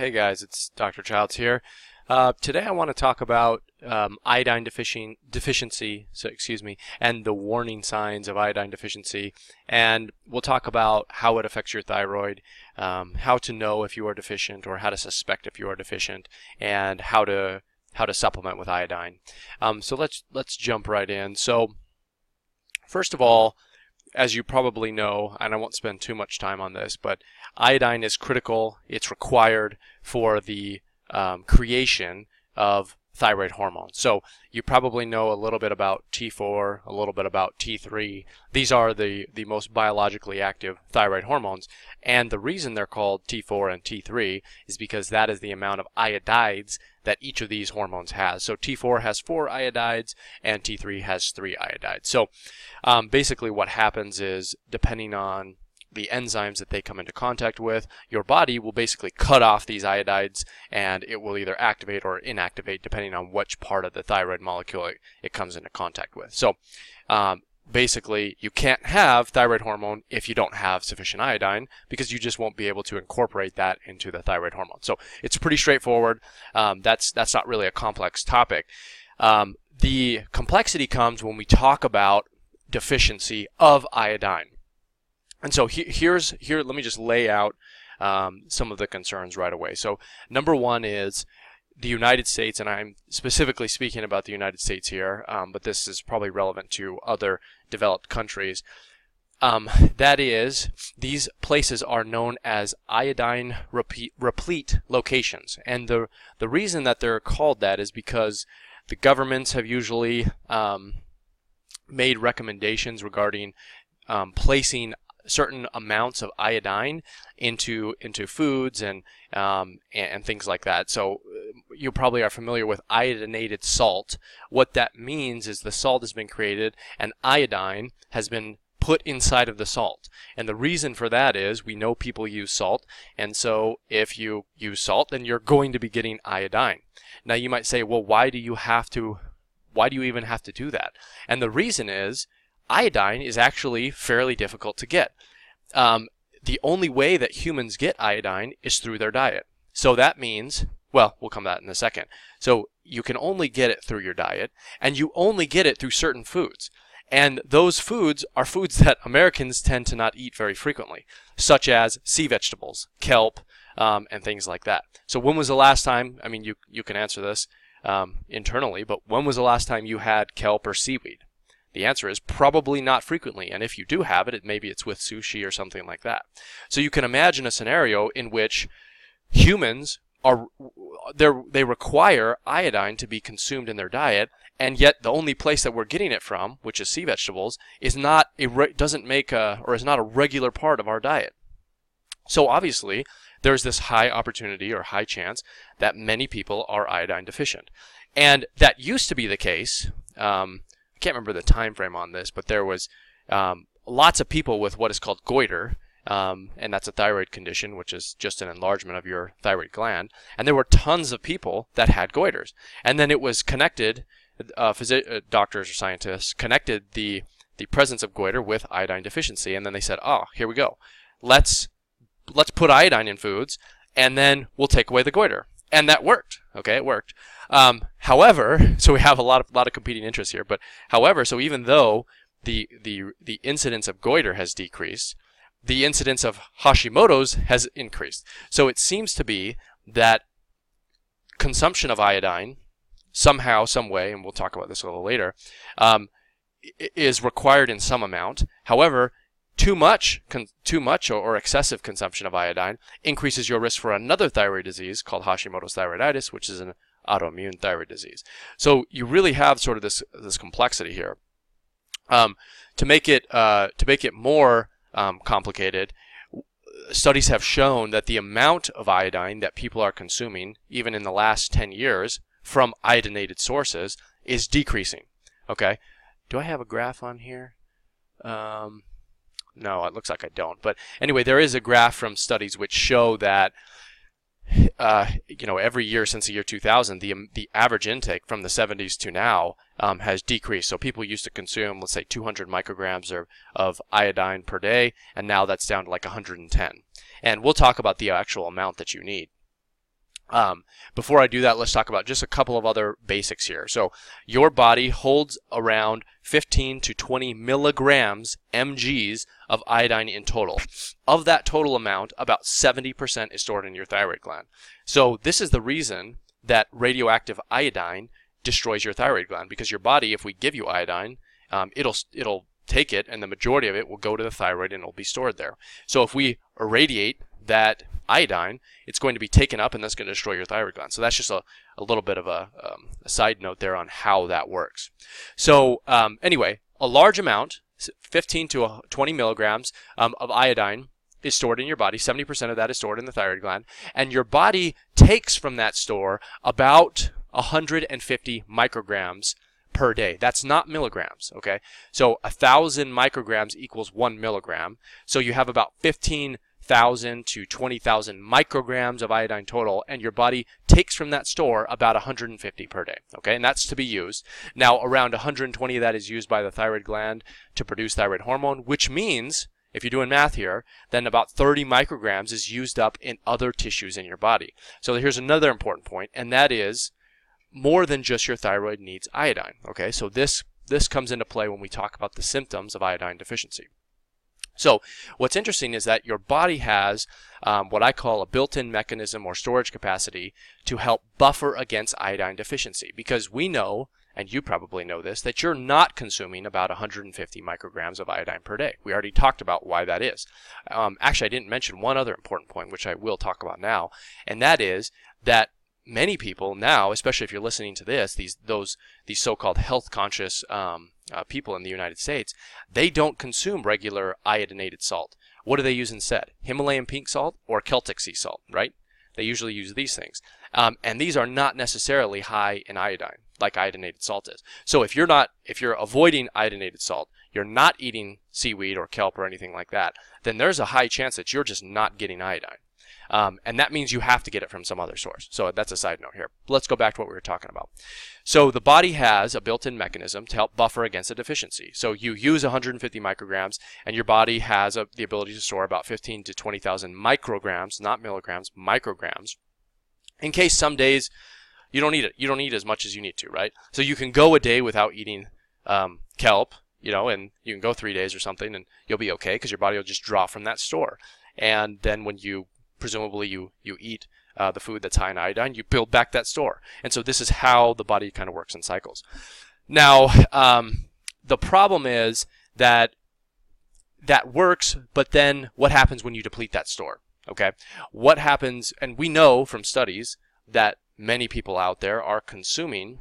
Hey guys, it's Dr. Childs here. Uh, today I want to talk about um, iodine deficiency, so excuse me, and the warning signs of iodine deficiency, and we'll talk about how it affects your thyroid, um, how to know if you are deficient, or how to suspect if you are deficient, and how to how to supplement with iodine. Um, so let's let's jump right in. So first of all, as you probably know, and I won't spend too much time on this, but iodine is critical. It's required for the um, creation of thyroid hormone. So you probably know a little bit about T4, a little bit about T3. These are the, the most biologically active thyroid hormones. And the reason they're called T4 and T3 is because that is the amount of iodides that each of these hormones has. So T4 has four iodides and T3 has three iodides. So um, basically what happens is depending on the enzymes that they come into contact with, your body will basically cut off these iodides and it will either activate or inactivate depending on which part of the thyroid molecule it, it comes into contact with. So um, basically you can't have thyroid hormone if you don't have sufficient iodine because you just won't be able to incorporate that into the thyroid hormone. So it's pretty straightforward. Um, that's that's not really a complex topic. Um, the complexity comes when we talk about deficiency of iodine. And so he, here's here. Let me just lay out um, some of the concerns right away. So number one is the United States, and I'm specifically speaking about the United States here, um, but this is probably relevant to other developed countries. Um, that is, these places are known as iodine repeat, replete locations, and the the reason that they're called that is because the governments have usually um, made recommendations regarding um, placing certain amounts of iodine into into foods and um, and, and, things like that. So uh, you probably are familiar with iodinated salt. What that means is the salt has been created and iodine has been put inside of the salt. And the reason for that is we know people use salt, and so if you use salt, then you're going to be getting iodine. Now you might say, well, why do you have to? Why do you even have to do that? And the reason is iodine is actually fairly difficult to get. Um, the only way that humans get iodine is through their diet. So that means, well, we'll come to that in a second. So you can only get it through your diet, and you only get it through certain foods. And those foods are foods that Americans tend to not eat very frequently, such as sea vegetables, kelp, um, and things like that. So when was the last time, I mean, you, you can answer this um, internally, but when was the last time you had kelp or seaweed? The answer is probably not frequently, and if you do have it, it maybe it's with sushi or something like that. So you can imagine a scenario in which humans are they require iodine to be consumed in their diet, and yet the only place that we're getting it from, which is sea vegetables, is not a doesn't make a or is not a regular part of our diet. So obviously, there's this high opportunity or high chance that many people are iodine deficient, and that used to be the case. Um, can't remember the time frame on this, but there was um, lots of people with what is called goiter, um, and that's a thyroid condition, which is just an enlargement of your thyroid gland. And there were tons of people that had goiters, and then it was connected. Uh, phys- uh, doctors or scientists connected the the presence of goiter with iodine deficiency, and then they said, "Oh, here we go. Let's let's put iodine in foods, and then we'll take away the goiter." And that worked. Okay, it worked. Um, however, so we have a lot of lot of competing interests here. But however, so even though the the the incidence of goiter has decreased, the incidence of Hashimoto's has increased. So it seems to be that consumption of iodine somehow, some way, and we'll talk about this a little later, um, is required in some amount. However, too much, con- too much or, or, excessive consumption of iodine increases your risk for another thyroid disease called Hashimoto's thyroiditis, which is an autoimmune thyroid disease. So you really have sort of this this complexity here. Um, to make it uh, to make it more um, complicated, studies have shown that the amount of iodine that people are consuming, even in the last 10 years, from iodinated sources, is decreasing. Okay, do I have a graph on here? Um, no, it looks like I don't. But anyway, there is a graph from studies which show that uh, you know, every year since the year 2000, the um, the average intake from the 70s to now um, has decreased. So people used to consume, let's say, 200 micrograms of, of iodine per day, and now that's down to like 110. And we'll talk about the actual amount that you need. Um, before I do that, let's talk about just a couple of other basics here. So, your body holds around 15 to 20 milligrams mg's of iodine in total. Of that total amount, about 70% is stored in your thyroid gland. So, this is the reason that radioactive iodine destroys your thyroid gland because your body, if we give you iodine, um, it'll it'll take it and the majority of it will go to the thyroid and it'll be stored there. So if we irradiate that iodine, it's going to be taken up and that's going to destroy your thyroid gland. So that's just a, a little bit of a, um, a side note there on how that works. So um, anyway, a large amount, 15 to 20 milligrams um, of iodine is stored in your body. 70% of that is stored in the thyroid gland. And your body takes from that store about 150 micrograms per day. That's not milligrams, okay? So a thousand micrograms equals one milligram. So you have about 15,000 to 20,000 micrograms of iodine total, and your body takes from that store about 150 per day, okay? And that's to be used. Now, around 120 of that is used by the thyroid gland to produce thyroid hormone, which means if you're doing math here, then about 30 micrograms is used up in other tissues in your body. So here's another important point, and that is more than just your thyroid needs iodine. Okay, so this this comes into play when we talk about the symptoms of iodine deficiency. So what's interesting is that your body has um, what I call a built-in mechanism or storage capacity to help buffer against iodine deficiency because we know and you probably know this, that you're not consuming about 150 micrograms of iodine per day. We already talked about why that is. Um, actually, I didn't mention one other important point, which I will talk about now, and that is that many people now, especially if you're listening to this, these those these so-called health conscious um, uh, people in the United States, they don't consume regular iodinated salt. What do they use instead? Himalayan pink salt or Celtic sea salt, right? They usually use these things, um, and these are not necessarily high in iodine like iodinated salt is. So if you're not if you're avoiding iodinated salt, you're not eating seaweed or kelp or anything like that, then there's a high chance that you're just not getting iodine. Um, and that means you have to get it from some other source. So that's a side note here. Let's go back to what we were talking about. So the body has a built-in mechanism to help buffer against a deficiency. So you use 150 micrograms, and your body has a, the ability to store about 15 to 20,000 micrograms, not milligrams, micrograms, in case some days you don't need it. You don't eat as much as you need to, right? So you can go a day without eating um, kelp, you know, and you can go three days or something, and you'll be okay because your body will just draw from that store. And then when you presumably you you eat uh, the food that's high in iodine, you build back that store. And so this is how the body kind of works in cycles. Now, um, the problem is that that works, but then what happens when you deplete that store? Okay, what happens? And we know from studies that many people out there are consuming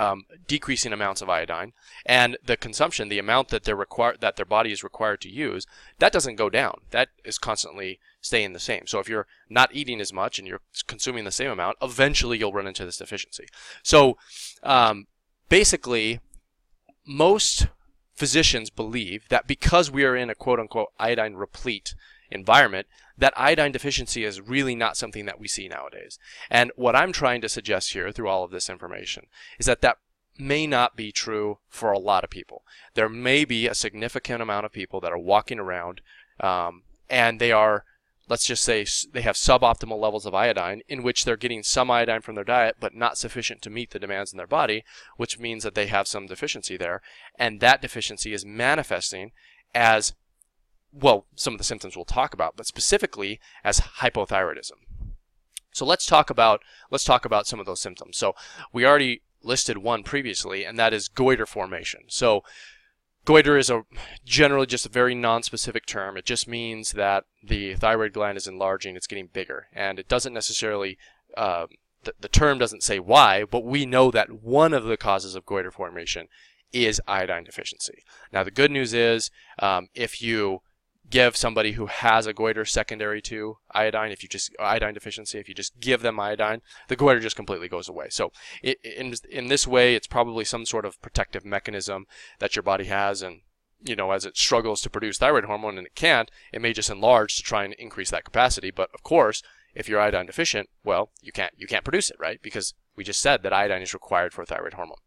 um, decreasing amounts of iodine, and the consumption, the amount that they're required that their body is required to use, that doesn't go down. That is constantly staying the same. So if you're not eating as much and you're consuming the same amount, eventually you'll run into this deficiency. So um, basically, most physicians believe that because we are in a quote unquote iodine replete environment, that iodine deficiency is really not something that we see nowadays. And what I'm trying to suggest here through all of this information is that that may not be true for a lot of people. There may be a significant amount of people that are walking around um, and they are, let's just say, they have suboptimal levels of iodine in which they're getting some iodine from their diet but not sufficient to meet the demands in their body, which means that they have some deficiency there. And that deficiency is manifesting as well, some of the symptoms we'll talk about, but specifically as hypothyroidism. So let's talk about let's talk about some of those symptoms. So we already listed one previously, and that is goiter formation. So goiter is a generally just a very non-specific term. It just means that the thyroid gland is enlarging, it's getting bigger, and it doesn't necessarily uh, the, the term doesn't say why, but we know that one of the causes of goiter formation is iodine deficiency. Now the good news is um, if you give somebody who has a goiter secondary to iodine, if you just iodine deficiency, if you just give them iodine, the goiter just completely goes away. So it, in in this way, it's probably some sort of protective mechanism that your body has, and you know, as it struggles to produce thyroid hormone and it can't, it may just enlarge to try and increase that capacity. But of course, if you're iodine deficient, well, you can't you can't produce it, right? Because we just said that iodine is required for thyroid hormone.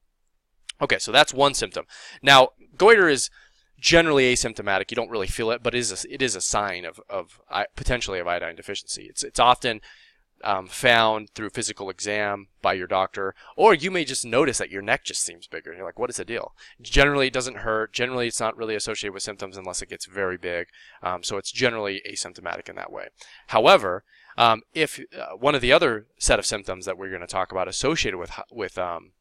Okay, so that's one symptom. Now, goiter is generally asymptomatic. You don't really feel it, but it is a, it is a sign of, of potentially of iodine deficiency. It's it's often um, found through physical exam by your doctor, or you may just notice that your neck just seems bigger. You're like, what is the deal? Generally, it doesn't hurt. Generally, it's not really associated with symptoms unless it gets very big. Um, so it's generally asymptomatic in that way. However, um, if uh, one of the other set of symptoms that we're going to talk about associated with with um,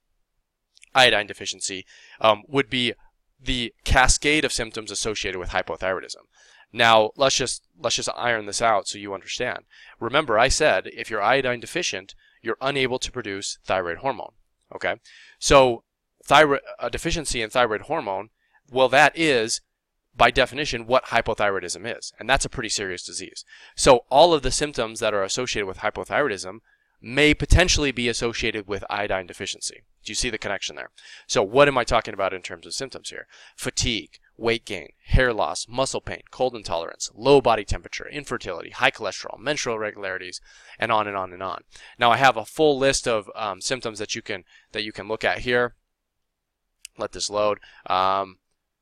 iodine deficiency um, would be the cascade of symptoms associated with hypothyroidism. Now, let's just let's just iron this out so you understand. Remember, I said if you're iodine deficient, you're unable to produce thyroid hormone. Okay, so thyroid a deficiency in thyroid hormone, well, that is by definition what hypothyroidism is, and that's a pretty serious disease. So all of the symptoms that are associated with hypothyroidism may potentially be associated with iodine deficiency. Do you see the connection there? So what am I talking about in terms of symptoms here? Fatigue, weight gain, hair loss, muscle pain, cold intolerance, low body temperature, infertility, high cholesterol, menstrual irregularities, and on and on and on. Now I have a full list of um, symptoms that you can that you can look at here. Let this load. Um,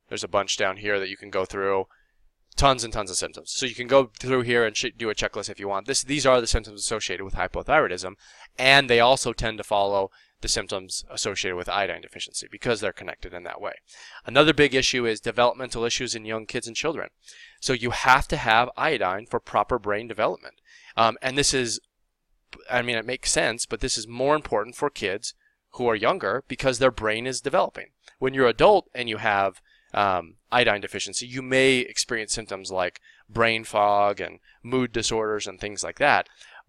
there's a bunch down here that you can go through. Tons and tons of symptoms. So you can go through here and do a checklist if you want. This, these are the symptoms associated with hypothyroidism, and they also tend to follow the symptoms associated with iodine deficiency because they're connected in that way. Another big issue is developmental issues in young kids and children. So you have to have iodine for proper brain development. Um, and this is, I mean, it makes sense, but this is more important for kids who are younger because their brain is developing. When you're adult and you have um, iodine deficiency, you may experience symptoms like brain fog and mood disorders and things like that.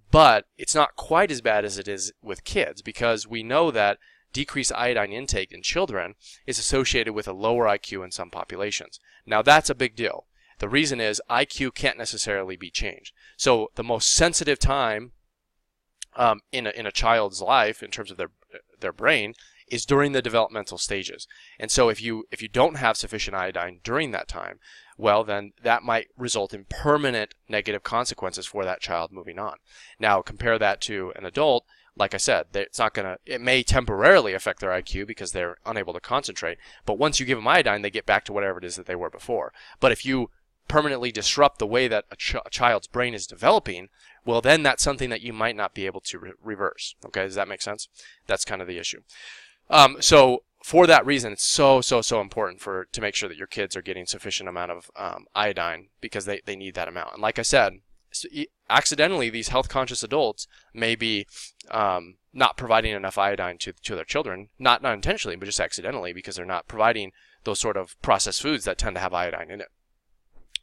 But it's not quite as bad as it is with kids because we know that decreased iodine intake in children is associated with a lower IQ in some populations. Now that's a big deal. The reason is IQ can't necessarily be changed. So the most sensitive time um, in, a, in a child's life in terms of their, their brain is during the developmental stages. And so if you if you don't have sufficient iodine during that time, well then that might result in permanent negative consequences for that child moving on. Now compare that to an adult, like I said, it's not going to it may temporarily affect their IQ because they're unable to concentrate, but once you give them iodine, they get back to whatever it is that they were before. But if you permanently disrupt the way that a, ch- a child's brain is developing, well then that's something that you might not be able to re- reverse. Okay, does that make sense? That's kind of the issue. Um, so for that reason, it's so so so important for to make sure that your kids are getting sufficient amount of um, iodine because they, they need that amount. And like I said, accidentally these health conscious adults may be um, not providing enough iodine to to their children, not not intentionally, but just accidentally because they're not providing those sort of processed foods that tend to have iodine in it.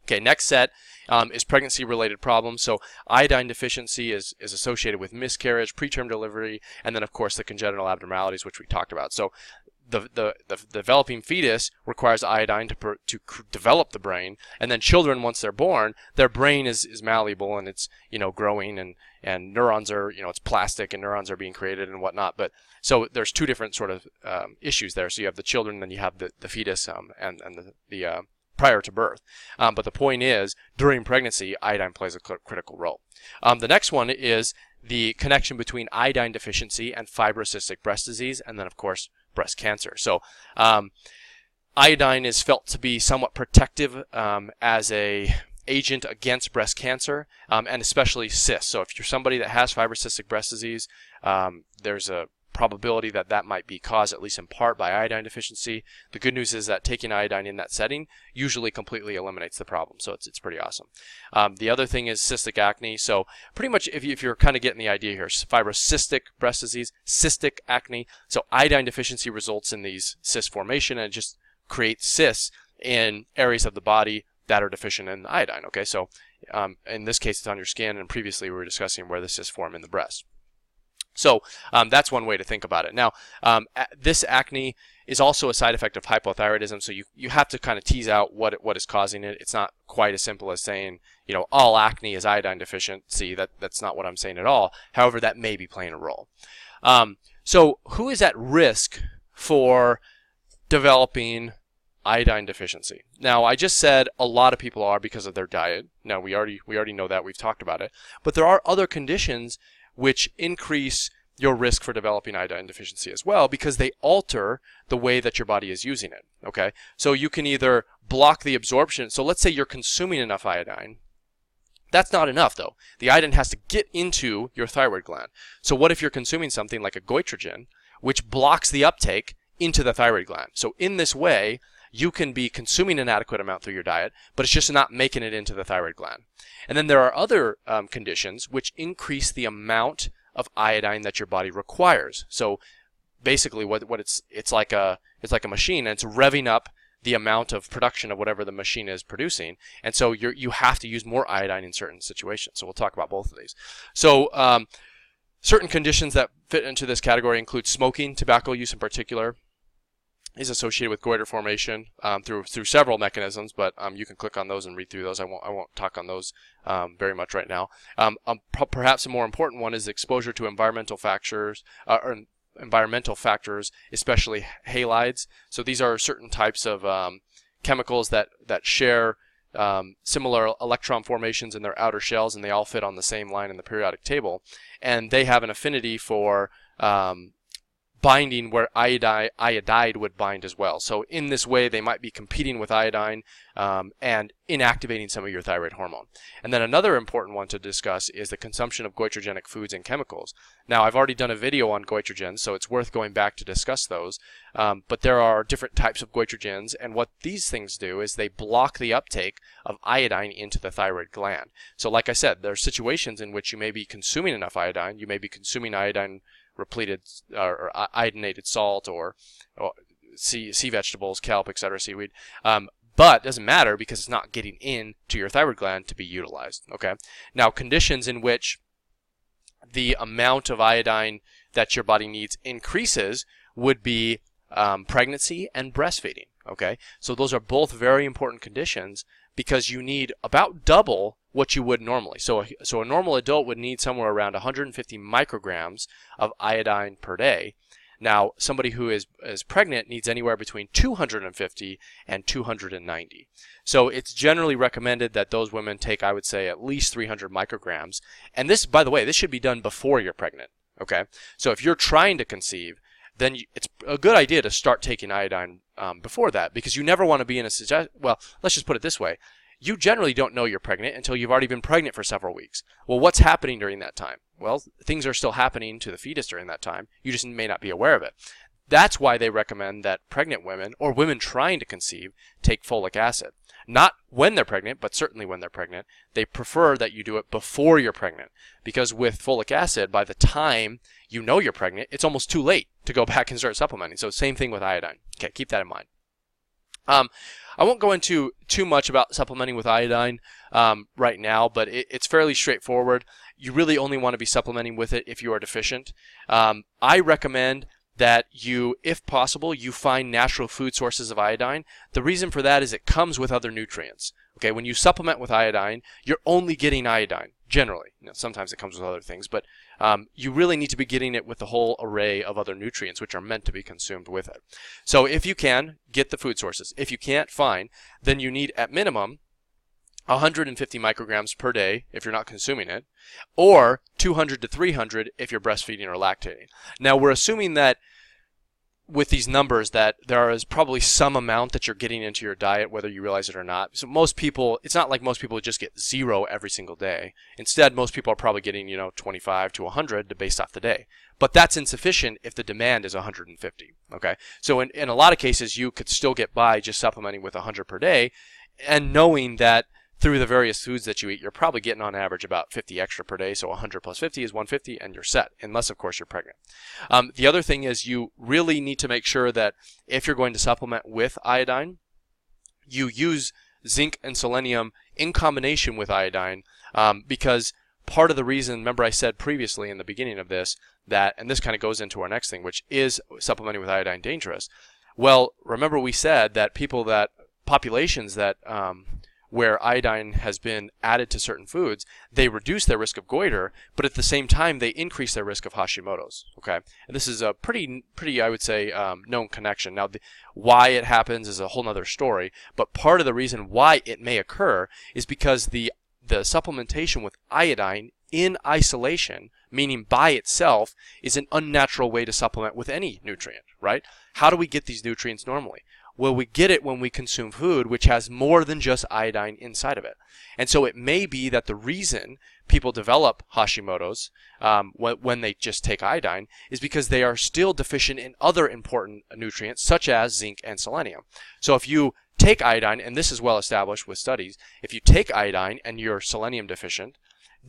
Okay, next set um, is pregnancy-related problems. So iodine deficiency is, is associated with miscarriage, preterm delivery, and then of course the congenital abnormalities, which we talked about. So the, the, the developing fetus requires iodine to, per, to develop the brain, and then children, once they're born, their brain is, is malleable and it's you know growing and, and neurons are you know it's plastic and neurons are being created and whatnot. But so there's two different sort of um, issues there. So you have the children, then you have the, the fetus um, and and the, the uh, prior to birth. Um, but the point is, during pregnancy, iodine plays a critical role. Um, the next one is the connection between iodine deficiency and fibrocystic breast disease, and then, of course, breast cancer. So, um, iodine is felt to be somewhat protective um, as a agent against breast cancer um, and especially cysts. So if you're somebody that has fibrocystic breast disease, um, there's a probability that that might be caused at least in part by iodine deficiency. The good news is that taking iodine in that setting usually completely eliminates the problem. So it's, it's pretty awesome. Um, the other thing is cystic acne. So pretty much if, you, if you're kind of getting the idea here, fibrocystic breast disease, cystic acne. So iodine deficiency results in these cyst formation and just creates cysts in areas of the body that are deficient in iodine. Okay, so um, in this case, it's on your skin, and previously we were discussing where the cysts form in the breast. So um, that's one way to think about it. Now, um, this acne is also a side effect of hypothyroidism, so you, you have to kind of tease out what what is causing it. It's not quite as simple as saying, you know, all acne is iodine deficiency. That that's not what I'm saying at all. However, that may be playing a role. Um, so, who is at risk for developing iodine deficiency? Now, I just said a lot of people are because of their diet. Now, we already we already know that. We've talked about it. But there are other conditions which increase your risk for developing iodine deficiency as well because they alter the way that your body is using it. Okay, so you can either block the absorption. So let's say you're consuming enough iodine, That's not enough though. The iodine has to get into your thyroid gland. So what if you're consuming something like a goitrogen, which blocks the uptake into the thyroid gland? So in this way, you can be consuming an adequate amount through your diet, but it's just not making it into the thyroid gland. And then there are other um, conditions which increase the amount of iodine that your body requires. So basically, what what it's it's like a it's like a machine, and it's revving up the amount of production of whatever the machine is producing, and so you you have to use more iodine in certain situations. So we'll talk about both of these. So um, certain conditions that fit into this category include smoking, tobacco use in particular, is associated with goiter formation um, through through several mechanisms, but um, you can click on those and read through those. I won't I won't talk on those um, very much right now. Um, um, perhaps a more important one is exposure to environmental factors uh, or environmental factors, especially halides. So these are certain types of um, chemicals that that share similar electron formations in their outer shells, and they all fit on the same line in the periodic table, and they have an affinity for um, binding where iodide, iodide would bind as well. So in this way, they might be competing with iodine um, and inactivating some of your thyroid hormone. And then another important one to discuss is the consumption of goitrogenic foods and chemicals. Now, I've already done a video on goitrogens, so it's worth going back to discuss those. Um, but there are different types of goitrogens, and what these things do is they block the uptake of iodine into the thyroid gland. So like I said, there are situations in which you may be consuming enough iodine, you may be consuming iodine repleted or iodinated salt or, or sea, sea vegetables, kelp, etc., seaweed. Um, but doesn't matter because it's not getting in to your thyroid gland to be utilized. Okay. Now, conditions in which the amount of iodine that your body needs increases would be um, pregnancy and breastfeeding. Okay. So those are both very important conditions because you need about double what you would normally. So, a, so a normal adult would need somewhere around 150 micrograms of iodine per day. Now, somebody who is, is pregnant needs anywhere between 250 and 290. So it's generally recommended that those women take, I would say, at least 300 micrograms. And this, by the way, this should be done before you're pregnant. Okay? So if you're trying to conceive, then you, it's a good idea to start taking iodine um, before that because you never want to be in a suggest. Well, let's just put it this way: you generally don't know you're pregnant until you've already been pregnant for several weeks. Well, what's happening during that time? Well, things are still happening to the fetus during that time. You just may not be aware of it. That's why they recommend that pregnant women or women trying to conceive take folic acid. Not when they're pregnant, but certainly when they're pregnant. They prefer that you do it before you're pregnant because with folic acid, by the time you know you're pregnant, it's almost too late to go back and start supplementing. So same thing with iodine. Okay, keep that in mind. Um, I won't go into too much about supplementing with iodine um, right now, but it, it's fairly straightforward. You really only want to be supplementing with it if you are deficient. Um, I recommend that you, if possible, you find natural food sources of iodine. The reason for that is it comes with other nutrients. Okay, when you supplement with iodine, you're only getting iodine generally. You know, sometimes it comes with other things, but um, you really need to be getting it with the whole array of other nutrients which are meant to be consumed with it. So if you can, get the food sources. If you can't, fine. Then you need at minimum 150 micrograms per day if you're not consuming it, or 200 to 300 if you're breastfeeding or lactating. Now we're assuming that with these numbers that there is probably some amount that you're getting into your diet, whether you realize it or not. So most people, it's not like most people just get zero every single day. Instead, most people are probably getting, you know, 25 to 100 based off the day. But that's insufficient if the demand is 150. Okay. So in, in a lot of cases, you could still get by just supplementing with 100 per day and knowing that through the various foods that you eat, you're probably getting on average about 50 extra per day. So 100 plus 50 is 150 and you're set, unless of course you're pregnant. Um, the other thing is you really need to make sure that if you're going to supplement with iodine, you use zinc and selenium in combination with iodine um, because part of the reason, remember I said previously in the beginning of this that, and this kind of goes into our next thing, which is supplementing with iodine dangerous? Well, remember we said that people that populations that um, where iodine has been added to certain foods, they reduce their risk of goiter, but at the same time they increase their risk of Hashimoto's. Okay, and this is a pretty, pretty, I would say, um, known connection. Now, the, why it happens is a whole other story, but part of the reason why it may occur is because the the supplementation with iodine in isolation, meaning by itself, is an unnatural way to supplement with any nutrient. Right? How do we get these nutrients normally? Well, we get it when we consume food, which has more than just iodine inside of it. And so it may be that the reason people develop Hashimoto's um, when, when they just take iodine is because they are still deficient in other important nutrients, such as zinc and selenium. So if you take iodine, and this is well established with studies, if you take iodine and you're selenium deficient,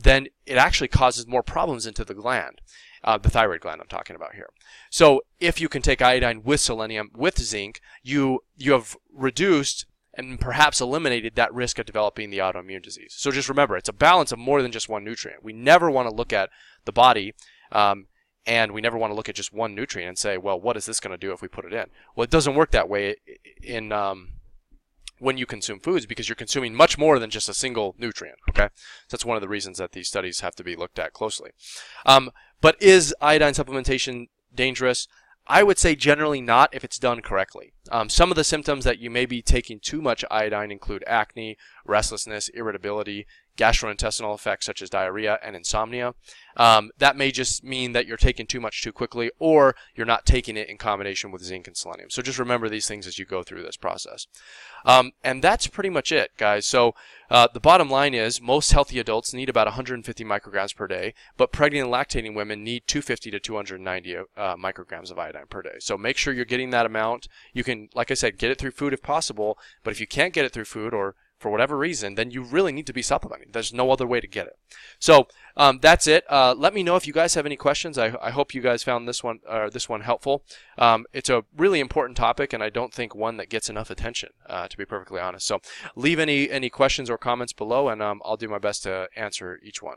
then it actually causes more problems into the gland, uh, the thyroid gland I'm talking about here. So if you can take iodine with selenium, with zinc, you, you have reduced and perhaps eliminated that risk of developing the autoimmune disease. So just remember, it's a balance of more than just one nutrient. We never want to look at the body um, and we never want to look at just one nutrient and say, well, what is this going to do if we put it in? Well, it doesn't work that way in um, when you consume foods because you're consuming much more than just a single nutrient. Okay, so that's one of the reasons that these studies have to be looked at closely. Um, but is iodine supplementation dangerous? I would say generally not if it's done correctly. Um, some of the symptoms that you may be taking too much iodine include acne, restlessness, irritability, gastrointestinal effects such as diarrhea and insomnia. Um, that may just mean that you're taking too much too quickly or you're not taking it in combination with zinc and selenium. So just remember these things as you go through this process. Um, and that's pretty much it, guys. So uh, the bottom line is most healthy adults need about 150 micrograms per day, but pregnant and lactating women need 250 to 290 uh, micrograms of iodine per day. So make sure you're getting that amount. You can, like I said, get it through food if possible, but if you can't get it through food or for whatever reason, then you really need to be supplementing. There's no other way to get it. So um, that's it. Uh, let me know if you guys have any questions. I, I hope you guys found this one uh, this one helpful. Um, it's a really important topic, and I don't think one that gets enough attention, uh, to be perfectly honest. So leave any any questions or comments below, and um, I'll do my best to answer each one.